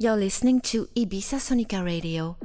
You're listening to Ibiza Sonica Radio.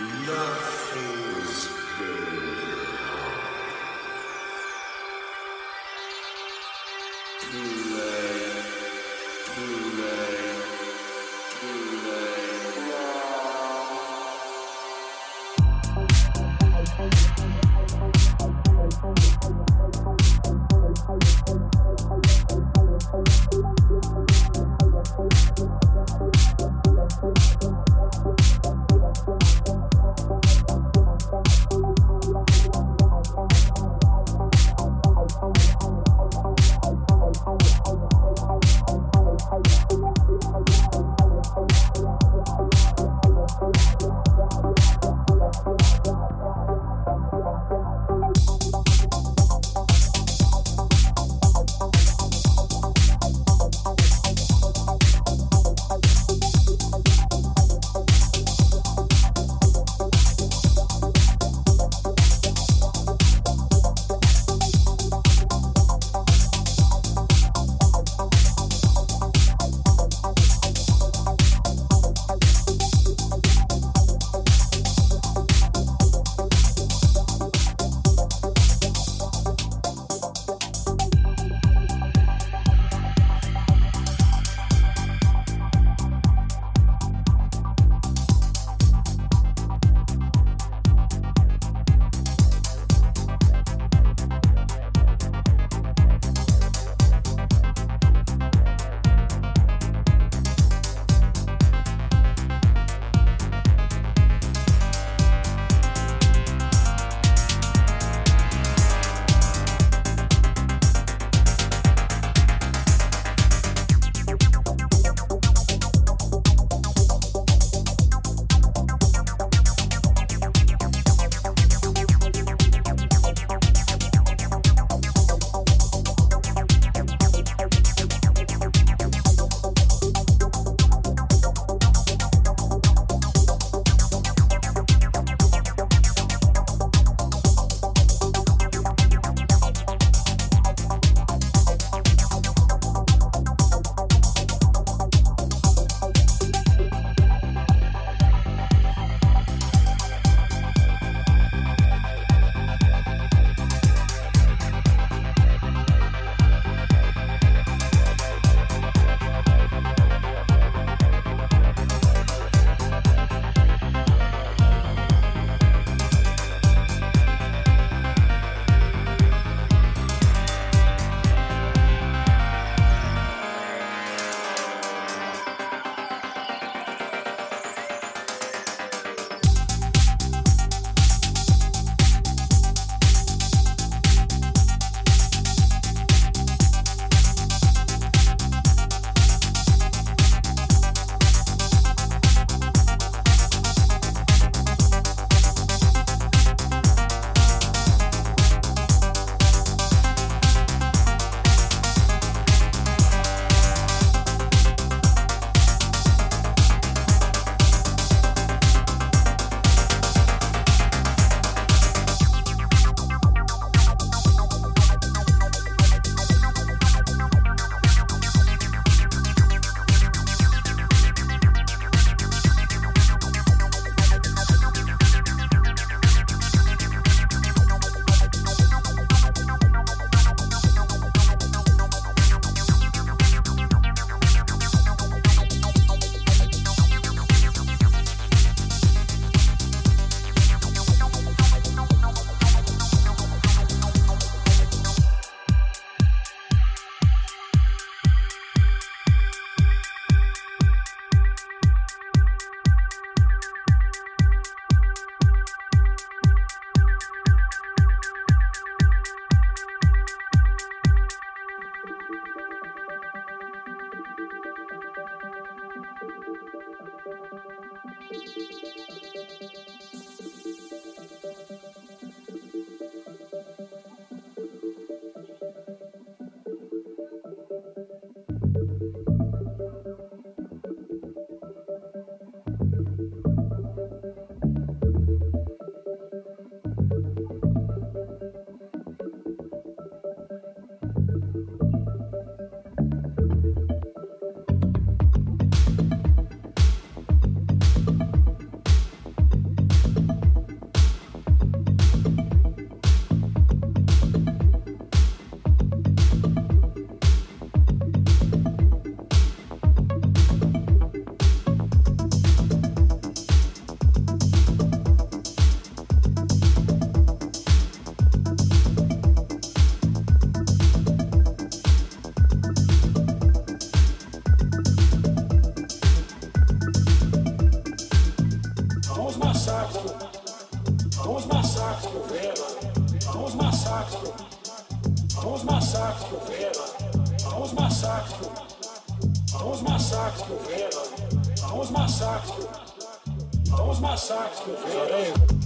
Nothing. massacres, pô. Há uns massacres que eu vendo. Há uns massacres, pô. Há os massacres que eu vendo.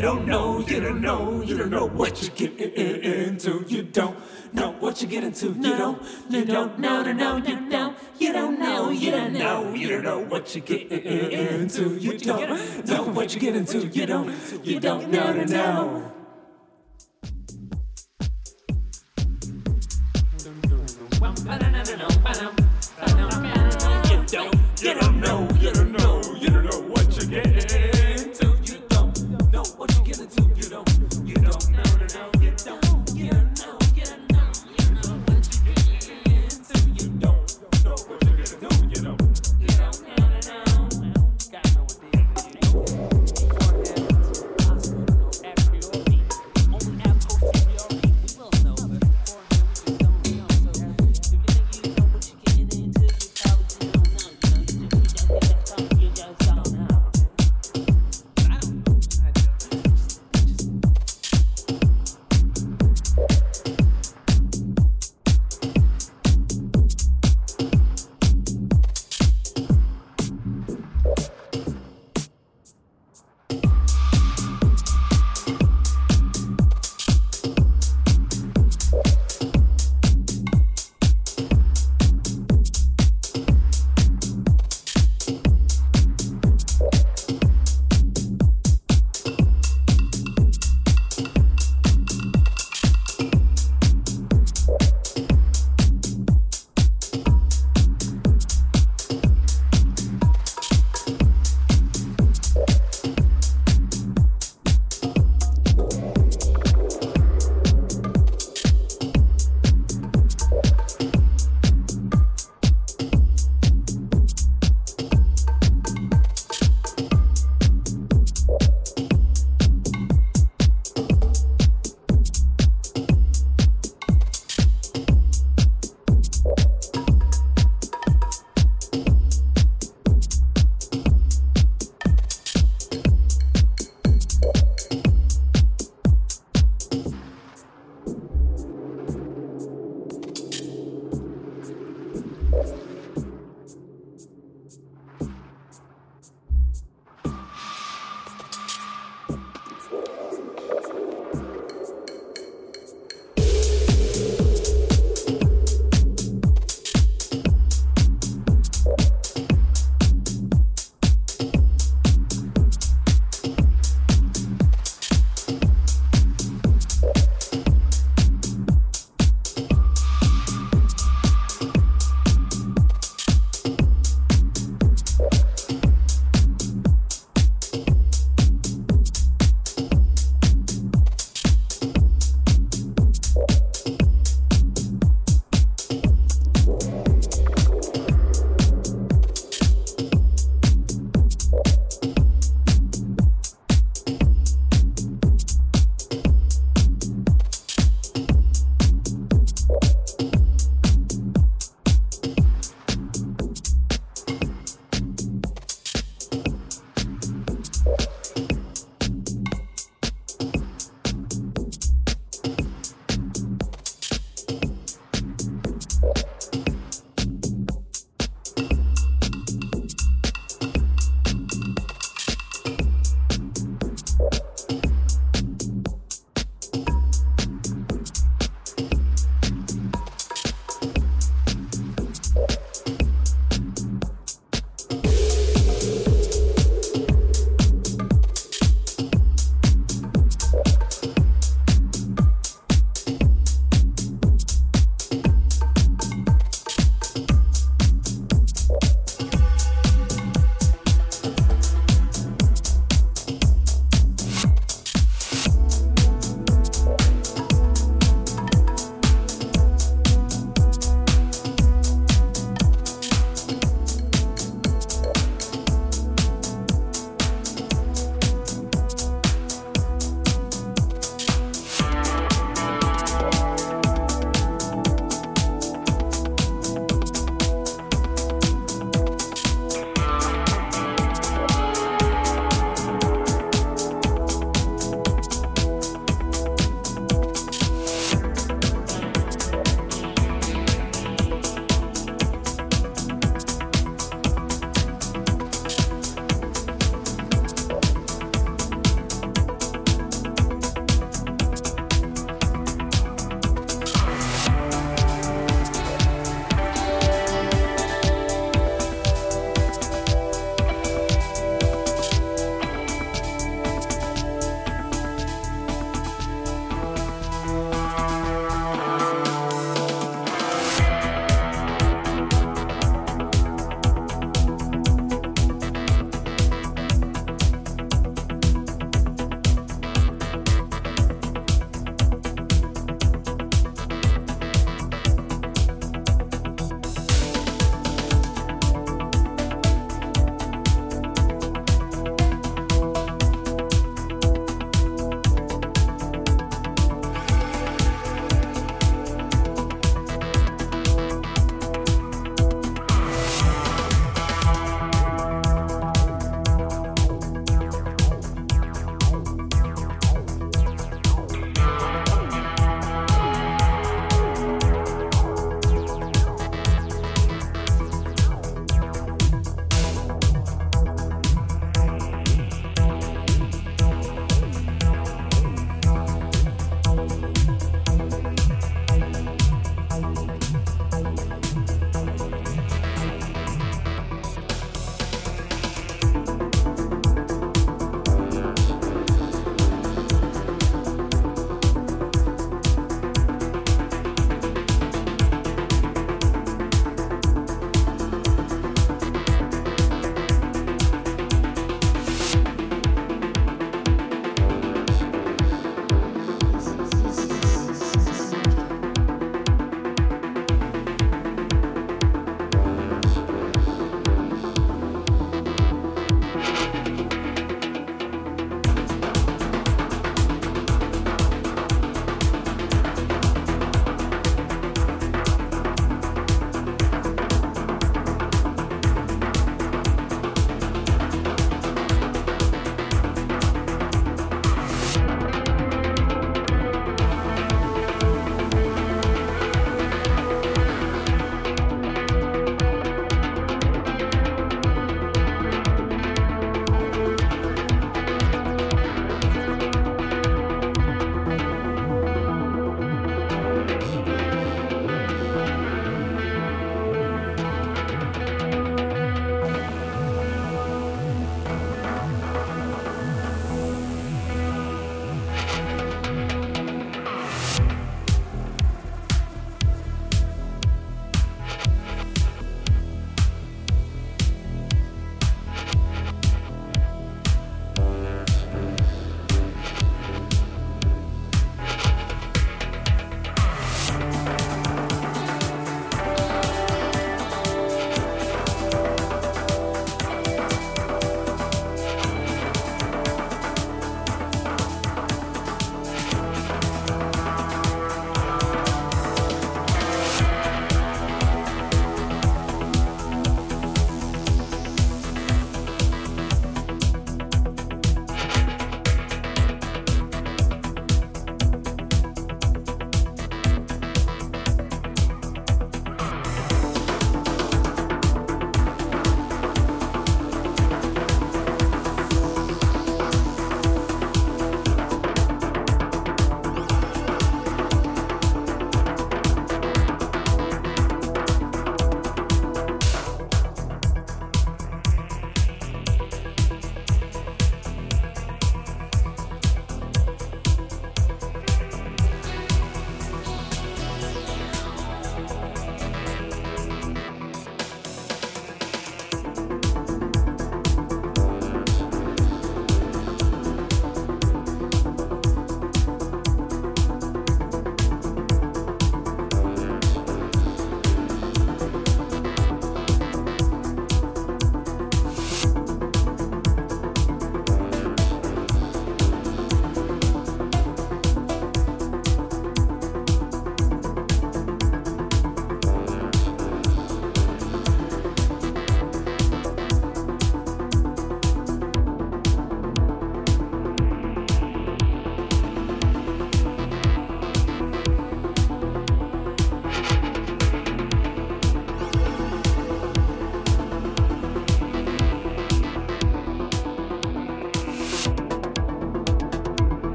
You don't know, you don't know, you don't know what you're getting into. You don't know what you're getting into. You don't, you don't know, no, no, you don't, you don't know, you don't know, you don't know what you're getting into. You don't know what you're getting into. You don't, you don't know, don't, you don't you don't know,